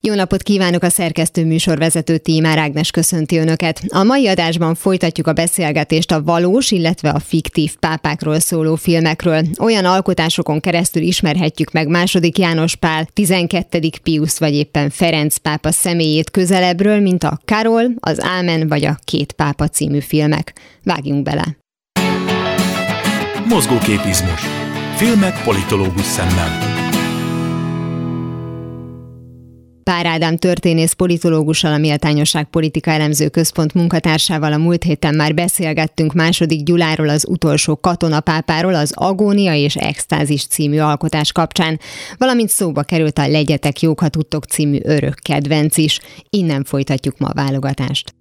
Jó napot kívánok a szerkesztő műsorvezető Tímár Ágnes köszönti Önöket. A mai adásban folytatjuk a beszélgetést a valós, illetve a fiktív pápákról szóló filmekről. Olyan alkotásokon keresztül ismerhetjük meg második János Pál, 12. Pius vagy éppen Ferenc pápa személyét közelebbről, mint a Karol, az Ámen vagy a Két pápa című filmek. Vágjunk bele! Mozgóképizmus. Filmek politológus szemmel. Pár Ádám történész politológussal, a Méltányosság Politika Elemző Központ munkatársával a múlt héten már beszélgettünk második Gyuláról, az utolsó katonapápáról, az Agónia és Extázis című alkotás kapcsán, valamint szóba került a Legyetek jók, ha tudtok című örök kedvenc is. Innen folytatjuk ma a válogatást.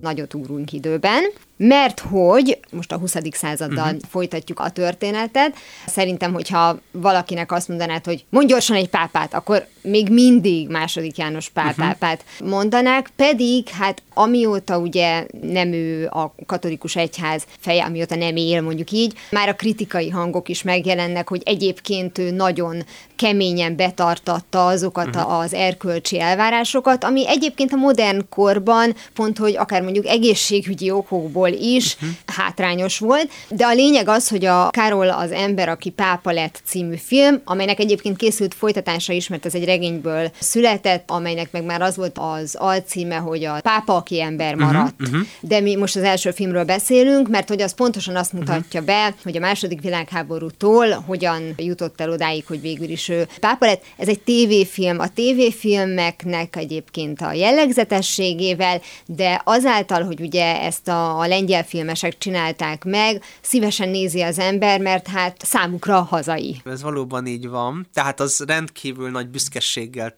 Nagyot úrunk időben, mert hogy most a 20. századdal uh-huh. folytatjuk a történetet. Szerintem, hogyha valakinek azt mondanád, hogy mondj gyorsan egy pápát, akkor még mindig második János Pál uh-huh. pápát mondanák, pedig hát amióta ugye nem ő a katolikus egyház feje, amióta nem él mondjuk így, már a kritikai hangok is megjelennek, hogy egyébként ő nagyon keményen betartatta azokat uh-huh. az erkölcsi elvárásokat, ami egyébként a modern korban pont, hogy akár mondjuk egészségügyi okokból szempontból is uh-huh. hátrányos volt, de a lényeg az, hogy a Karol az ember, aki pápa lett című film, amelynek egyébként készült folytatása is, mert ez egy regényből született, amelynek meg már az volt az alcíme, hogy a pápa, aki ember mhm, maradt. Uh-huh. Uh-huh. De mi most az első filmről beszélünk, mert hogy az pontosan azt mutatja uh-huh. be, hogy a második világháborútól hogyan jutott el odáig, hogy végül is ő pápa lett. Ez egy tévéfilm, a tévéfilmeknek egyébként a jellegzetességével, de azáltal, hogy ugye ezt a, a lengyel filmesek csinálták meg, szívesen nézi az ember, mert hát számukra hazai. Ez valóban így van, tehát az rendkívül nagy büszkeséggel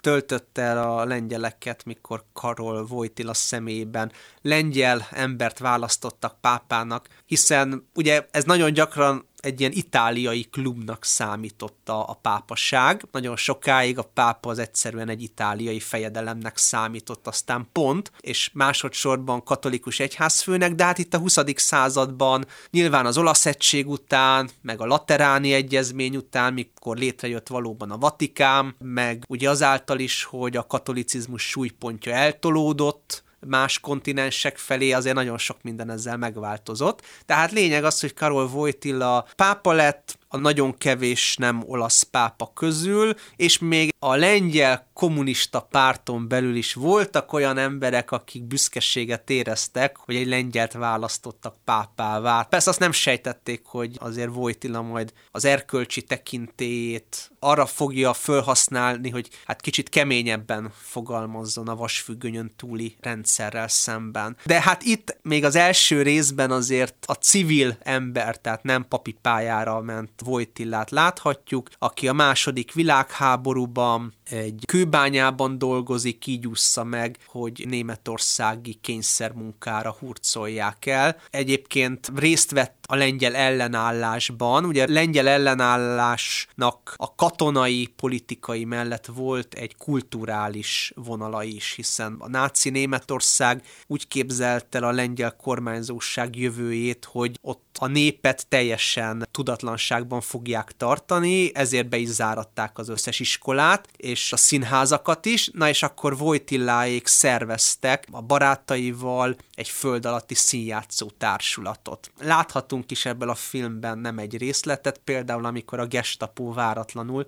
töltött el a lengyeleket, mikor Karol Wojtyla személyében lengyel embert választottak pápának, hiszen ugye ez nagyon gyakran egy ilyen itáliai klubnak számította a pápaság. Nagyon sokáig a pápa az egyszerűen egy itáliai fejedelemnek számított, aztán pont, és másodszorban katolikus egyházfőnek, de hát itt a 20. században nyilván az olasz egység után, meg a lateráni egyezmény után, mikor létrejött valóban a Vatikán, meg ugye azáltal is, hogy a katolicizmus súlypontja eltolódott, más kontinensek felé azért nagyon sok minden ezzel megváltozott. Tehát lényeg az, hogy Karol Wojtyla pápa lett, a nagyon kevés nem olasz pápa közül, és még a lengyel kommunista párton belül is voltak olyan emberek, akik büszkeséget éreztek, hogy egy lengyelt választottak pápává. Persze azt nem sejtették, hogy azért Vojtila majd az erkölcsi tekintélyét arra fogja felhasználni, hogy hát kicsit keményebben fogalmazzon a vasfüggönyön túli rendszerrel szemben. De hát itt még az első részben azért a civil ember, tehát nem papi pályára ment Vojtillát láthatjuk, aki a második világháborúban egy kőbányában dolgozik, így ússza meg, hogy németországi kényszermunkára hurcolják el. Egyébként részt vett a lengyel ellenállásban. Ugye a lengyel ellenállásnak a katonai, politikai mellett volt egy kulturális vonala is, hiszen a náci Németország úgy képzelte a lengyel kormányzóság jövőjét, hogy ott a népet teljesen tudatlanságban fogják tartani, ezért be is záratták az összes iskolát, és a színházakat is, na és akkor Vojtilláék szerveztek a barátaival egy föld alatti színjátszó társulatot. Láthatunk is ebből a filmben nem egy részletet, például amikor a gestapo váratlanul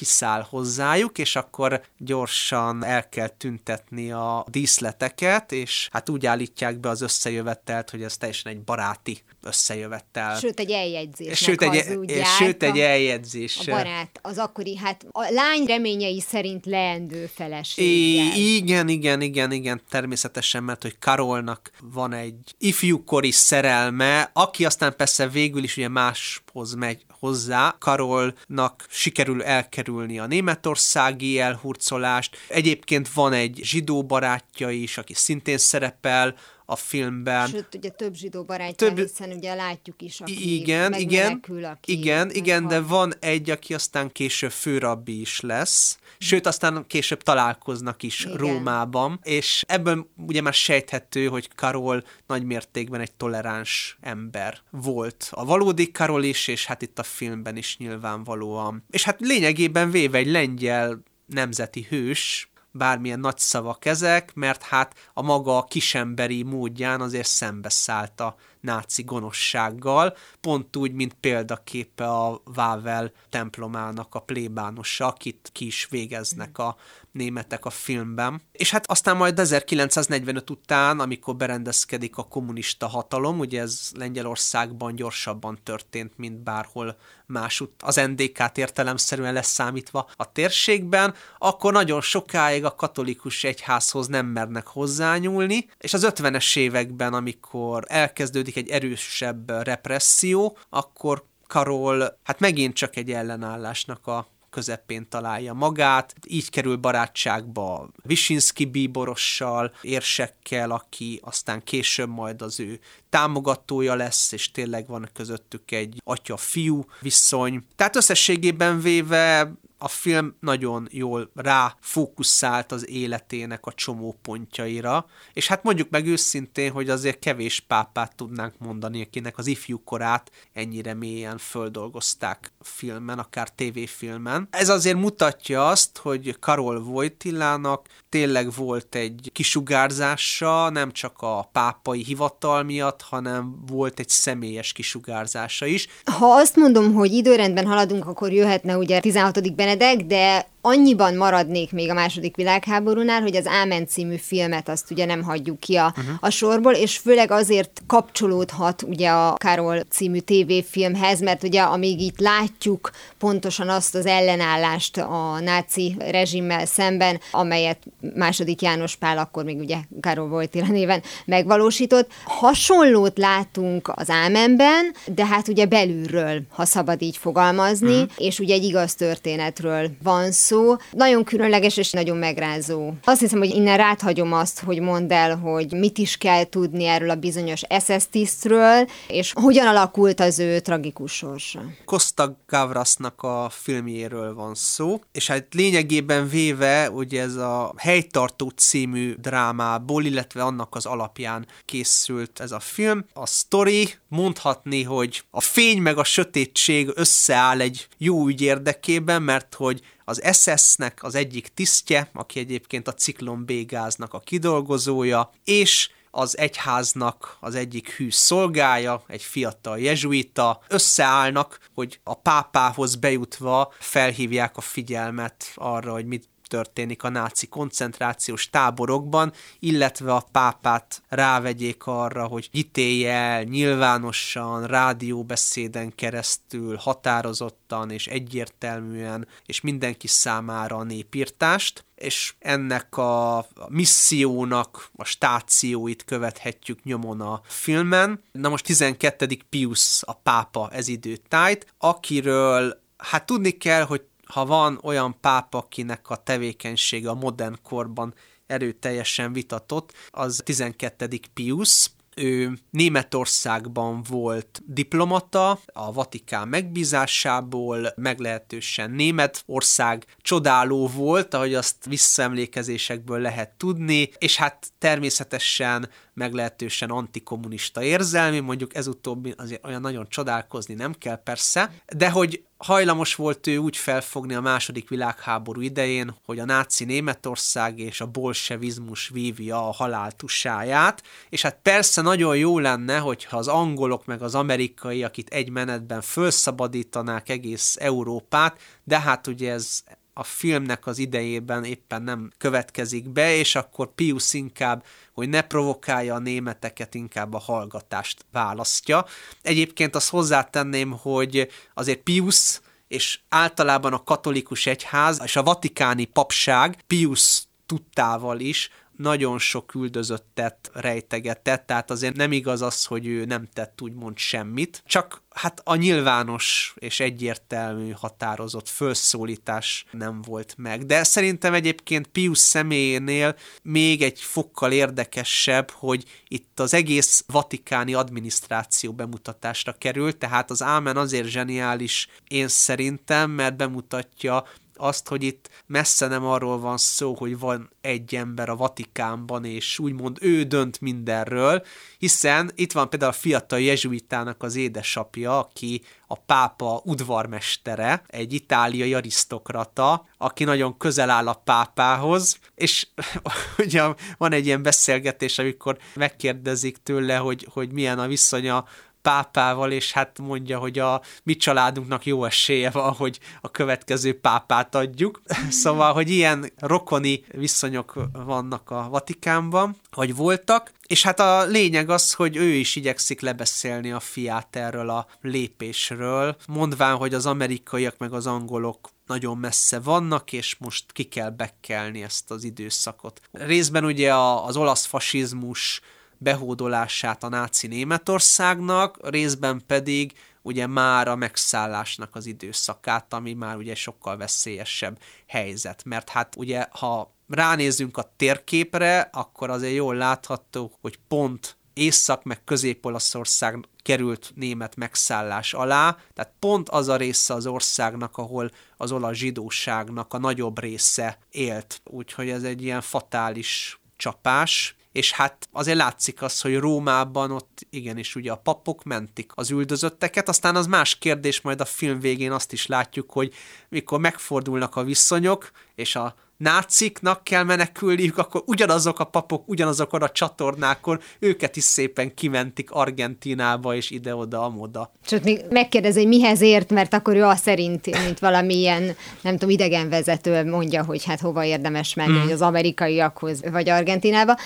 kiszáll hozzájuk, és akkor gyorsan el kell tüntetni a díszleteket, és hát úgy állítják be az összejövetelt, hogy ez teljesen egy baráti összejövettel. Sőt, egy eljegyzés. Sőt, egy, e- sőt, egy eljegyzés. A barát, az akkori, hát a lány reményei szerint leendő feleség. Igen, igen, igen, igen, természetesen, mert hogy Karolnak van egy ifjúkori szerelme, aki aztán persze végül is ugye máshoz megy hozzá. Karolnak sikerül elkerülni a németországi elhurcolást. Egyébként van egy zsidó barátja is, aki szintén szerepel a filmben. Sőt, ugye több zsidó barátja, több... hiszen ugye látjuk is, aki igen, igen, aki igen, igen, de van egy, aki aztán később főrabbi is lesz, sőt, aztán később találkoznak is igen. Rómában, és ebből ugye már sejthető, hogy Karol nagymértékben egy toleráns ember volt. A valódi Karol is, és hát itt a filmben is nyilvánvalóan. És hát lényegében véve egy lengyel nemzeti hős, bármilyen nagy szavak ezek, mert hát a maga kisemberi módján azért szembeszállt a náci gonoszsággal, pont úgy, mint példaképe a Vável templomának a plébánosa, akit ki is végeznek a németek a filmben. És hát aztán majd 1945 után, amikor berendezkedik a kommunista hatalom, ugye ez Lengyelországban gyorsabban történt, mint bárhol másút az NDK-t értelemszerűen leszámítva a térségben, akkor nagyon sokáig a katolikus egyházhoz nem mernek hozzányúlni, és az 50-es években, amikor elkezdődik egy erősebb represszió, akkor Karol hát megint csak egy ellenállásnak a közepén találja magát. Így kerül barátságba Visinski bíborossal, érsekkel, aki aztán később majd az ő támogatója lesz, és tényleg van közöttük egy atya-fiú viszony. Tehát összességében véve a film nagyon jól ráfókuszált az életének a csomó pontjaira, és hát mondjuk meg őszintén, hogy azért kevés pápát tudnánk mondani, akinek az ifjú korát ennyire mélyen földolgozták filmen, akár tévéfilmen. Ez azért mutatja azt, hogy Karol Vojtilának tényleg volt egy kisugárzása, nem csak a pápai hivatal miatt, hanem volt egy személyes kisugárzása is. Ha azt mondom, hogy időrendben haladunk, akkor jöhetne ugye 16. Benedek, de annyiban maradnék még a második világháborúnál, hogy az Ámen című filmet azt ugye nem hagyjuk ki a, uh-huh. a sorból, és főleg azért kapcsolódhat ugye a Karol című tévéfilmhez, mert ugye amíg itt látjuk pontosan azt az ellenállást a náci rezsimmel szemben, amelyet második János Pál akkor még ugye Karol Wojtyla néven megvalósított. Hasonlót látunk az Ámenben, de hát ugye belülről, ha szabad így fogalmazni, uh-huh. és ugye egy igaz történetről van szó, szó. Nagyon különleges és nagyon megrázó. Azt hiszem, hogy innen ráthagyom azt, hogy mondd el, hogy mit is kell tudni erről a bizonyos SS tisztről, és hogyan alakult az ő tragikus sorsa. Costa Gavrasnak a filmjéről van szó, és hát lényegében véve, ugye ez a Helytartó című drámából, illetve annak az alapján készült ez a film. A story mondhatni, hogy a fény meg a sötétség összeáll egy jó ügy érdekében, mert hogy az SS-nek az egyik tisztje, aki egyébként a Ciklon B gáznak a kidolgozója, és az egyháznak az egyik hű szolgája, egy fiatal jezsuita, összeállnak, hogy a pápához bejutva felhívják a figyelmet arra, hogy mit történik a náci koncentrációs táborokban, illetve a pápát rávegyék arra, hogy ítélje el nyilvánosan, rádióbeszéden keresztül, határozottan és egyértelműen, és mindenki számára a népírtást, és ennek a missziónak a stációit követhetjük nyomon a filmen. Na most 12. Pius a pápa ez időtájt, akiről hát tudni kell, hogy ha van olyan pápa, akinek a tevékenysége a modern korban erőteljesen vitatott, az 12. Pius, ő Németországban volt diplomata, a Vatikán megbízásából, meglehetősen Németország csodáló volt, ahogy azt visszaemlékezésekből lehet tudni, és hát természetesen meglehetősen antikommunista érzelmi, mondjuk ez utóbbi azért olyan nagyon csodálkozni nem kell persze, de hogy hajlamos volt ő úgy felfogni a második világháború idején, hogy a náci Németország és a bolsevizmus vívja a halál tusáját, és hát persze nagyon jó lenne, hogyha az angolok meg az amerikaiak itt egy menetben felszabadítanák egész Európát, de hát ugye ez a filmnek az idejében éppen nem következik be, és akkor Pius inkább, hogy ne provokálja a németeket, inkább a hallgatást választja. Egyébként azt hozzátenném, hogy azért Pius és általában a katolikus egyház és a vatikáni papság Pius tudtával is nagyon sok üldözöttet rejtegetett, tehát azért nem igaz az, hogy ő nem tett úgymond semmit, csak hát a nyilvános és egyértelmű határozott felszólítás nem volt meg. De szerintem egyébként Pius személyénél még egy fokkal érdekesebb, hogy itt az egész vatikáni adminisztráció bemutatásra került, tehát az Ámen azért zseniális én szerintem, mert bemutatja azt, hogy itt messze nem arról van szó, hogy van egy ember a Vatikánban, és úgymond ő dönt mindenről, hiszen itt van például a fiatal jezsuitának az édesapja, aki a pápa udvarmestere, egy itáliai arisztokrata, aki nagyon közel áll a pápához, és ugye van egy ilyen beszélgetés, amikor megkérdezik tőle, hogy, hogy milyen a viszonya pápával, és hát mondja, hogy a mi családunknak jó esélye van, hogy a következő pápát adjuk. Szóval, hogy ilyen rokoni viszonyok vannak a Vatikánban, vagy voltak, és hát a lényeg az, hogy ő is igyekszik lebeszélni a fiát erről a lépésről, mondván, hogy az amerikaiak meg az angolok nagyon messze vannak, és most ki kell bekkelni ezt az időszakot. Részben ugye az olasz fasizmus behódolását a náci Németországnak, részben pedig ugye már a megszállásnak az időszakát, ami már ugye sokkal veszélyesebb helyzet. Mert hát ugye, ha ránézünk a térképre, akkor azért jól látható, hogy pont Észak meg Közép-Olaszország került német megszállás alá, tehát pont az a része az országnak, ahol az olasz zsidóságnak a nagyobb része élt. Úgyhogy ez egy ilyen fatális csapás, és hát azért látszik az, hogy Rómában ott igenis ugye a papok mentik az üldözötteket, aztán az más kérdés, majd a film végén azt is látjuk, hogy mikor megfordulnak a viszonyok, és a náciknak kell menekülniük, akkor ugyanazok a papok, ugyanazokon a csatornákon őket is szépen kimentik Argentinába és ide-oda, amoda. Csak még megkérdezi, hogy mihez ért, mert akkor ő azt szerint, mint valamilyen, nem tudom, idegenvezető mondja, hogy hát hova érdemes menni, mm. hogy az amerikaiakhoz vagy Argentinába.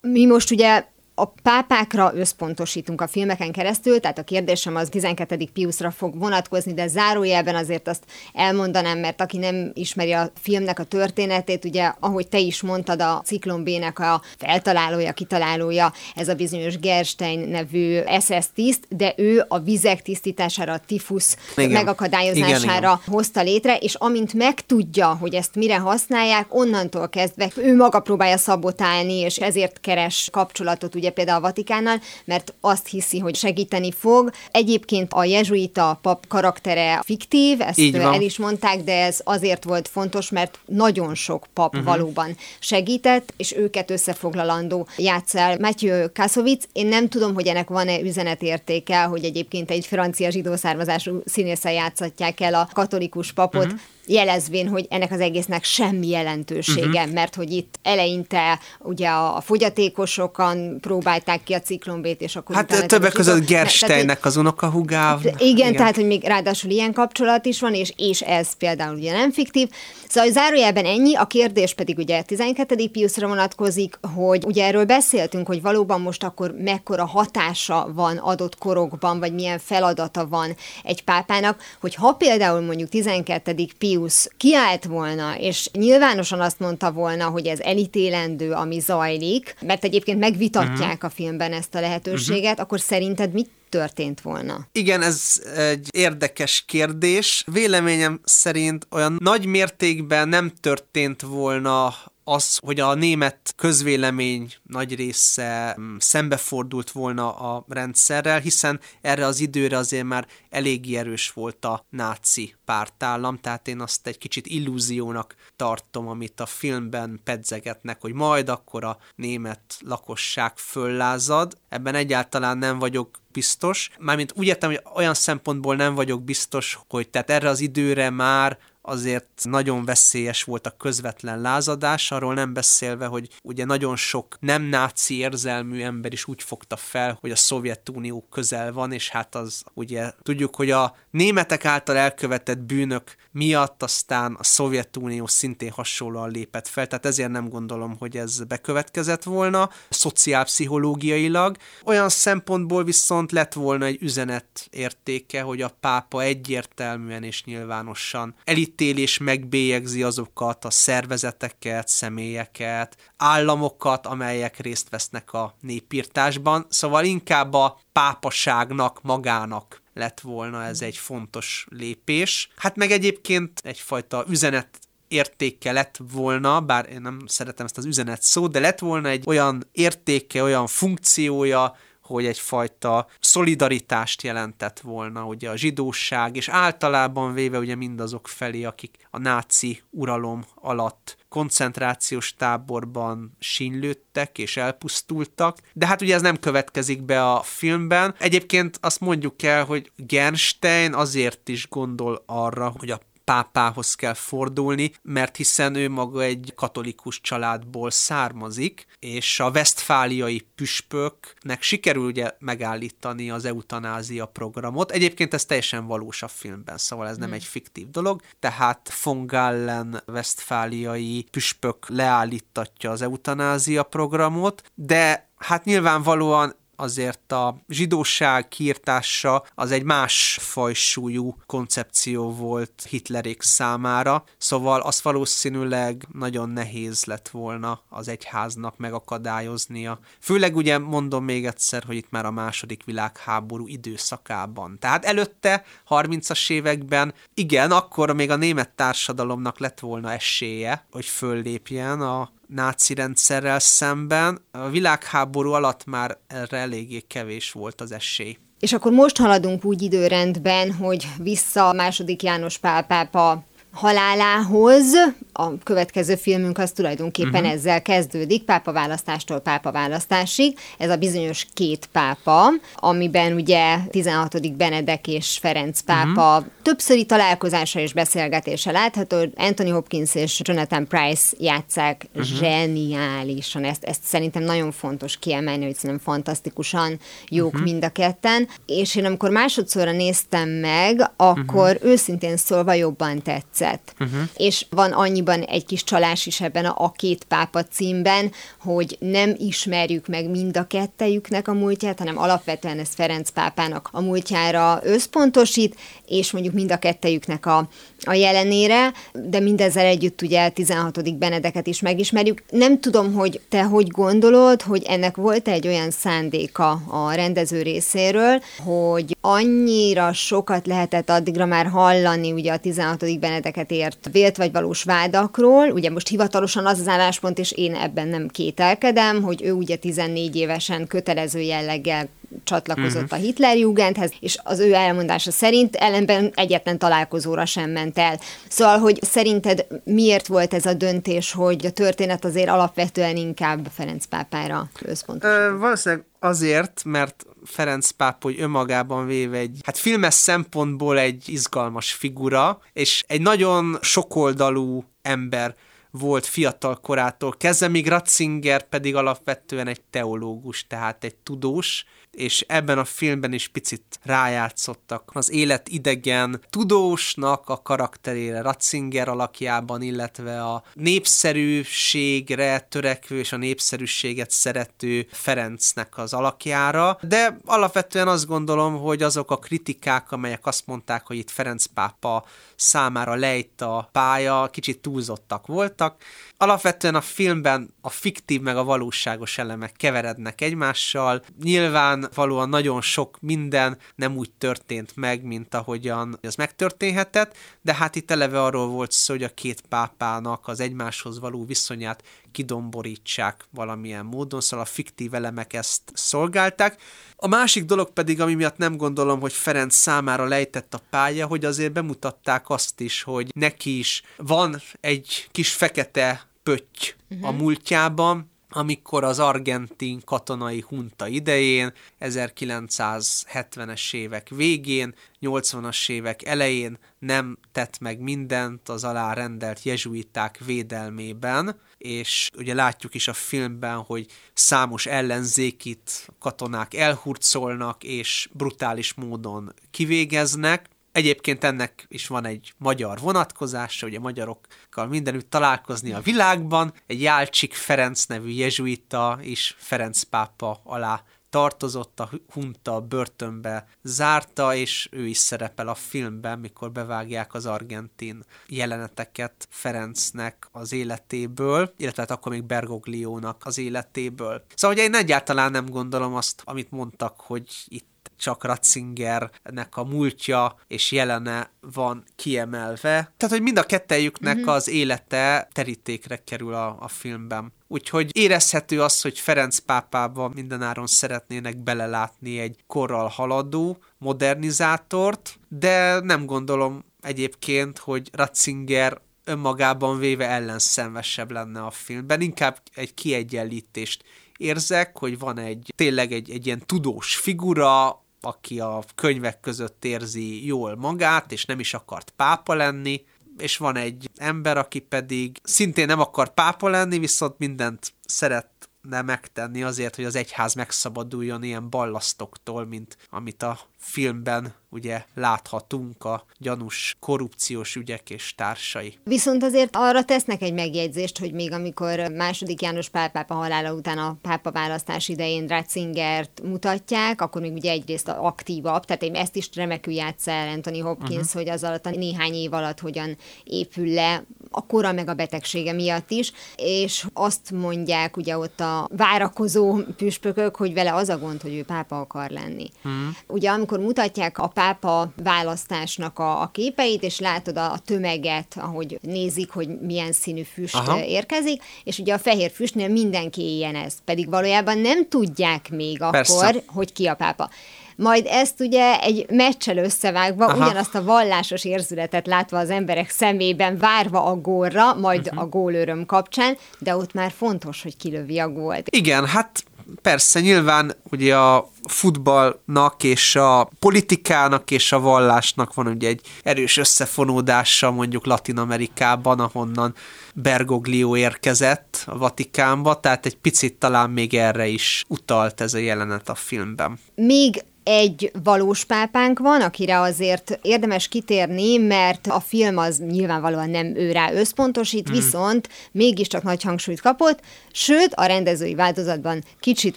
Mi most ugye a pápákra összpontosítunk a filmeken keresztül, tehát a kérdésem az 12. Piusra fog vonatkozni, de zárójelben azért azt elmondanám, mert aki nem ismeri a filmnek a történetét, ugye, ahogy te is mondtad, a Ciklon B-nek a feltalálója, kitalálója, ez a bizonyos Gerstein nevű SS tiszt, de ő a vizek tisztítására, a tifusz igen. megakadályozására igen, igen. hozta létre, és amint megtudja, hogy ezt mire használják, onnantól kezdve ő maga próbálja szabotálni, és ezért keres kapcsolatot ugye ugye például a Vatikánnal, mert azt hiszi, hogy segíteni fog. Egyébként a jezsuita pap karaktere fiktív, ezt el is mondták, de ez azért volt fontos, mert nagyon sok pap uh-huh. valóban segített, és őket összefoglalandó játsz el Matthew Kasovic. Én nem tudom, hogy ennek van-e üzenetértéke, hogy egyébként egy francia zsidó származású színészel játszatják el a katolikus papot, uh-huh jelezvén, hogy ennek az egésznek semmi jelentősége, uh-huh. mert hogy itt eleinte ugye a fogyatékosokan próbálták ki a ciklombét, és akkor Hát többek között Gersteinnek az unokahugával. Igen, igen, tehát, hogy még ráadásul ilyen kapcsolat is van, és, és ez például ugye nem fiktív. Szóval zárójelben ennyi, a kérdés pedig ugye 12. Piusra vonatkozik, hogy ugye erről beszéltünk, hogy valóban most akkor mekkora hatása van adott korokban, vagy milyen feladata van egy pápának, hogy ha például mondjuk 12. Pius Pius kiállt volna, és nyilvánosan azt mondta volna, hogy ez elítélendő, ami zajlik, mert egyébként megvitatják uh-huh. a filmben ezt a lehetőséget, uh-huh. akkor szerinted mit történt volna? Igen, ez egy érdekes kérdés. Véleményem szerint olyan nagy mértékben nem történt volna az, hogy a német közvélemény nagy része mm, szembefordult volna a rendszerrel, hiszen erre az időre azért már elég erős volt a náci pártállam, tehát én azt egy kicsit illúziónak tartom, amit a filmben pedzegetnek, hogy majd akkor a német lakosság föllázad. Ebben egyáltalán nem vagyok biztos. Mármint úgy értem, hogy olyan szempontból nem vagyok biztos, hogy tehát erre az időre már azért nagyon veszélyes volt a közvetlen lázadás, arról nem beszélve, hogy ugye nagyon sok nem náci érzelmű ember is úgy fogta fel, hogy a Szovjetunió közel van, és hát az ugye tudjuk, hogy a németek által elkövetett bűnök miatt aztán a Szovjetunió szintén hasonlóan lépett fel, tehát ezért nem gondolom, hogy ez bekövetkezett volna, szociálpszichológiailag. Olyan szempontból viszont lett volna egy üzenet értéke, hogy a pápa egyértelműen és nyilvánosan elit megítéli és megbélyegzi azokat a szervezeteket, személyeket, államokat, amelyek részt vesznek a népírtásban. Szóval inkább a pápaságnak magának lett volna ez egy fontos lépés. Hát meg egyébként egyfajta üzenet értéke lett volna, bár én nem szeretem ezt az üzenet szót, de lett volna egy olyan értéke, olyan funkciója, hogy egyfajta szolidaritást jelentett volna ugye a zsidóság, és általában véve ugye mindazok felé, akik a náci uralom alatt koncentrációs táborban sínlődtek és elpusztultak, de hát ugye ez nem következik be a filmben. Egyébként azt mondjuk el, hogy Gernstein azért is gondol arra, hogy a pápához kell fordulni, mert hiszen ő maga egy katolikus családból származik, és a vesztfáliai püspöknek sikerül ugye megállítani az eutanázia programot. Egyébként ez teljesen valós a filmben, szóval ez nem hmm. egy fiktív dolog, tehát von Gallen vesztfáliai püspök leállítatja az eutanázia programot, de hát nyilvánvalóan azért a zsidóság kiirtása az egy más fajsúlyú koncepció volt Hitlerék számára, szóval az valószínűleg nagyon nehéz lett volna az egyháznak megakadályoznia. Főleg ugye mondom még egyszer, hogy itt már a második világháború időszakában. Tehát előtte, 30-as években, igen, akkor még a német társadalomnak lett volna esélye, hogy föllépjen a náci rendszerrel szemben. A világháború alatt már erre eléggé kevés volt az esély. És akkor most haladunk úgy időrendben, hogy vissza a második János Pál pápa halálához. A következő filmünk az tulajdonképpen uh-huh. ezzel kezdődik, pápa választástól pápa választásig. Ez a bizonyos két pápa, amiben ugye 16. Benedek és Ferenc pápa uh-huh. többszöri találkozása és beszélgetése látható. Anthony Hopkins és Jonathan Price játszák uh-huh. zseniálisan. Ezt, ezt szerintem nagyon fontos kiemelni, hogy szerintem fantasztikusan jók uh-huh. mind a ketten. És én amikor másodszorra néztem meg, akkor uh-huh. őszintén szólva jobban tetszett tetszett. Uh-huh. És van annyiban egy kis csalás is ebben a, a két pápa címben, hogy nem ismerjük meg mind a kettejüknek a múltját, hanem alapvetően ez Ferenc pápának a múltjára összpontosít, és mondjuk mind a kettejüknek a, a jelenére, de mindezzel együtt ugye 16. Benedeket is megismerjük. Nem tudom, hogy te hogy gondolod, hogy ennek volt egy olyan szándéka a rendező részéről, hogy annyira sokat lehetett addigra már hallani ugye a 16. Benedeket ért vélt vagy valós vádakról, ugye most hivatalosan az az álláspont, és én ebben nem kételkedem, hogy ő ugye 14 évesen kötelező jelleggel csatlakozott uh-huh. a Hitlerjugendhez, és az ő elmondása szerint ellenben egyetlen találkozóra sem ment el. Szóval, hogy szerinted miért volt ez a döntés, hogy a történet azért alapvetően inkább Ferenc pápára összpontosult? Valószínűleg azért, mert Ferenc páp, hogy önmagában véve egy, hát filmes szempontból egy izgalmas figura, és egy nagyon sokoldalú ember volt fiatal korától kezdve, míg Ratzinger pedig alapvetően egy teológus, tehát egy tudós, és ebben a filmben is picit rájátszottak az élet idegen tudósnak a karakterére Ratzinger alakjában, illetve a népszerűségre törekvő és a népszerűséget szerető Ferencnek az alakjára, de alapvetően azt gondolom, hogy azok a kritikák, amelyek azt mondták, hogy itt Ferenc pápa számára lejt a pálya, kicsit túlzottak voltak. Alapvetően a filmben a fiktív meg a valóságos elemek keverednek egymással. Nyilván valóan nagyon sok minden nem úgy történt meg, mint ahogyan az megtörténhetett, de hát itt eleve arról volt szó, hogy a két pápának az egymáshoz való viszonyát kidomborítsák valamilyen módon, szóval a fiktív elemek ezt szolgálták. A másik dolog pedig, ami miatt nem gondolom, hogy Ferenc számára lejtett a pálya, hogy azért bemutatták azt is, hogy neki is van egy kis fekete pötty uh-huh. a mhm. múltjában, amikor az argentin katonai hunta idején, 1970-es évek végén, 80-as évek elején nem tett meg mindent az alárendelt jezsuiták védelmében, és ugye látjuk is a filmben, hogy számos ellenzékit katonák elhurcolnak, és brutális módon kivégeznek, Egyébként ennek is van egy magyar vonatkozása, ugye magyarokkal mindenütt találkozni a világban. Egy Jálcsik Ferenc nevű jezsuita is Ferenc pápa alá tartozott, a hunta börtönbe zárta, és ő is szerepel a filmben, mikor bevágják az argentin jeleneteket Ferencnek az életéből, illetve hát akkor még Bergogliónak az életéből. Szóval ugye én egyáltalán nem gondolom azt, amit mondtak, hogy itt csak Ratzingernek a múltja és jelene van kiemelve. Tehát, hogy mind a kettejüknek mm-hmm. az élete terítékre kerül a, a filmben. Úgyhogy érezhető az, hogy Ferenc pápában mindenáron szeretnének belelátni egy korral haladó modernizátort, de nem gondolom egyébként, hogy Ratzinger önmagában véve ellenszenvesebb lenne a filmben, inkább egy kiegyenlítést érzek, hogy van egy tényleg egy, egy ilyen tudós figura, aki a könyvek között érzi jól magát, és nem is akart pápa lenni, és van egy ember, aki pedig szintén nem akar pápa lenni, viszont mindent szeretne megtenni azért, hogy az egyház megszabaduljon ilyen ballasztoktól, mint amit a filmben ugye láthatunk a gyanús korrupciós ügyek és társai. Viszont azért arra tesznek egy megjegyzést, hogy még amikor második János Pál pápa halála után a pápa választás idején Ratzingert mutatják, akkor még ugye egyrészt aktívabb, tehát ezt is remekül játsza el Anthony Hopkins, uh-huh. hogy az alatt a néhány év alatt hogyan épül le a kora meg a betegsége miatt is, és azt mondják ugye ott a várakozó püspökök, hogy vele az a gond, hogy ő pápa akar lenni. Uh-huh. Ugye amikor mutatják a pápa választásnak a, a képeit, és látod a, a tömeget, ahogy nézik, hogy milyen színű füst Aha. érkezik, és ugye a fehér füstnél mindenki ilyen ez, pedig valójában nem tudják még Persze. akkor, hogy ki a pápa majd ezt ugye egy meccsel összevágva, Aha. ugyanazt a vallásos érzületet látva az emberek szemében, várva a gólra, majd uh-huh. a gólöröm kapcsán, de ott már fontos, hogy kilövi a gólt. Igen, hát persze, nyilván ugye a futballnak és a politikának és a vallásnak van ugye egy erős összefonódása mondjuk Latin Amerikában, ahonnan Bergoglio érkezett a Vatikánba, tehát egy picit talán még erre is utalt ez a jelenet a filmben. Még egy valós pápánk van, akire azért érdemes kitérni, mert a film az nyilvánvalóan nem ő rá összpontosít, mm. viszont mégiscsak nagy hangsúlyt kapott, sőt, a rendezői változatban kicsit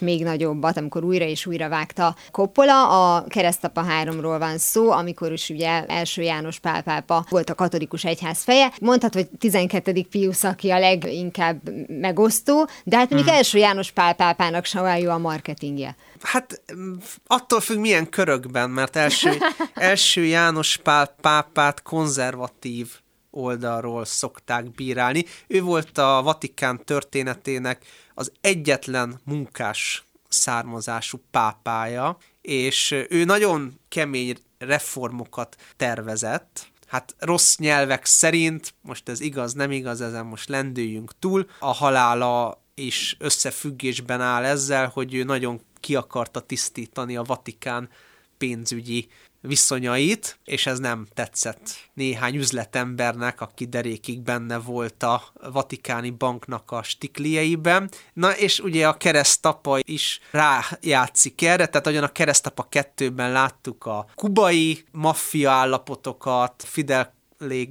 még nagyobbat, amikor újra és újra vágta Coppola, a Keresztapa 3-ról van szó, amikor is ugye első János Pál pápa volt a katolikus egyház feje. Mondhat, hogy 12. Pius, aki a leginkább megosztó, de hát még mm. első János Pál pápának sem olyan jó a marketingje. Hát attól függ milyen körökben, mert első, első János Pál pápát konzervatív oldalról szokták bírálni. Ő volt a Vatikán történetének az egyetlen munkás származású pápája, és ő nagyon kemény reformokat tervezett, hát rossz nyelvek szerint, most ez igaz, nem igaz, ezen most lendüljünk túl, a halála is összefüggésben áll ezzel, hogy ő nagyon ki akarta tisztítani a Vatikán pénzügyi viszonyait, és ez nem tetszett néhány üzletembernek, aki derékig benne volt a Vatikáni banknak a stiklieiben. Na és ugye a keresztapa is rájátszik erre, tehát ahogyan a keresztapa kettőben láttuk a kubai maffia állapotokat Fidel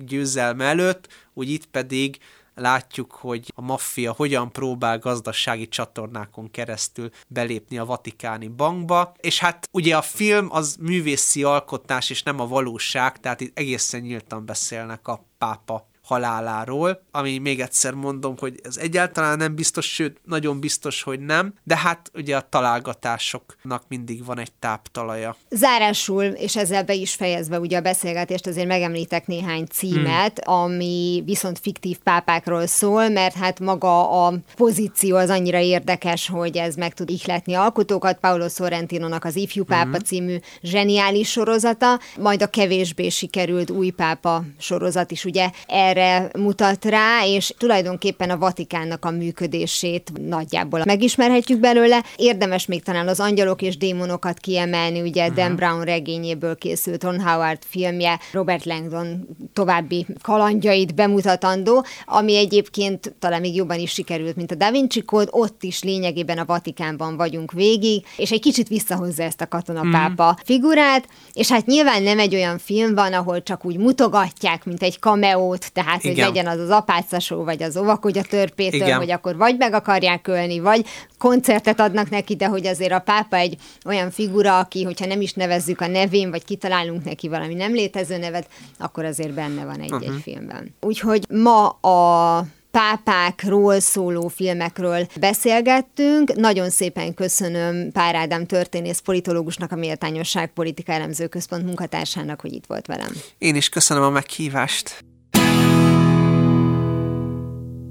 győzelme előtt, úgy itt pedig látjuk, hogy a maffia hogyan próbál gazdasági csatornákon keresztül belépni a Vatikáni bankba, és hát ugye a film az művészi alkotás és nem a valóság, tehát itt egészen nyíltan beszélnek a pápa haláláról, ami még egyszer mondom, hogy ez egyáltalán nem biztos, sőt, nagyon biztos, hogy nem, de hát ugye a találgatásoknak mindig van egy táptalaja. Zárásul, és ezzel be is fejezve ugye a beszélgetést, azért megemlítek néhány címet, hmm. ami viszont fiktív pápákról szól, mert hát maga a pozíció az annyira érdekes, hogy ez meg tud ihletni alkotókat. Paulo Sorrentinonak az Ifjú Pápa hmm. című zseniális sorozata, majd a kevésbé sikerült új pápa sorozat is ugye erre erre mutat rá, és tulajdonképpen a Vatikánnak a működését nagyjából megismerhetjük belőle. Érdemes még talán az angyalok és démonokat kiemelni, ugye uh-huh. Dan Brown regényéből készült Ron Howard filmje, Robert Langdon további kalandjait bemutatandó, ami egyébként talán még jobban is sikerült, mint a Da Vinci Code, ott is lényegében a Vatikánban vagyunk végig, és egy kicsit visszahozza ezt a katonapápa uh-huh. figurát, és hát nyilván nem egy olyan film van, ahol csak úgy mutogatják, mint egy kameót, Tehát, Igen. hogy legyen az az apácasó, vagy az óvakogya törpétől, Igen. hogy akkor vagy meg akarják ölni, vagy koncertet adnak neki, de hogy azért a pápa egy olyan figura, aki, hogyha nem is nevezzük a nevén, vagy kitalálunk neki valami nem létező nevet, akkor azért benne van egy-egy uh-huh. filmben. Úgyhogy ma a pápákról szóló filmekről beszélgettünk. Nagyon szépen köszönöm Pár Ádám történész politológusnak, a Méltányosság Politika Elemző Központ munkatársának, hogy itt volt velem. Én is köszönöm a meghívást.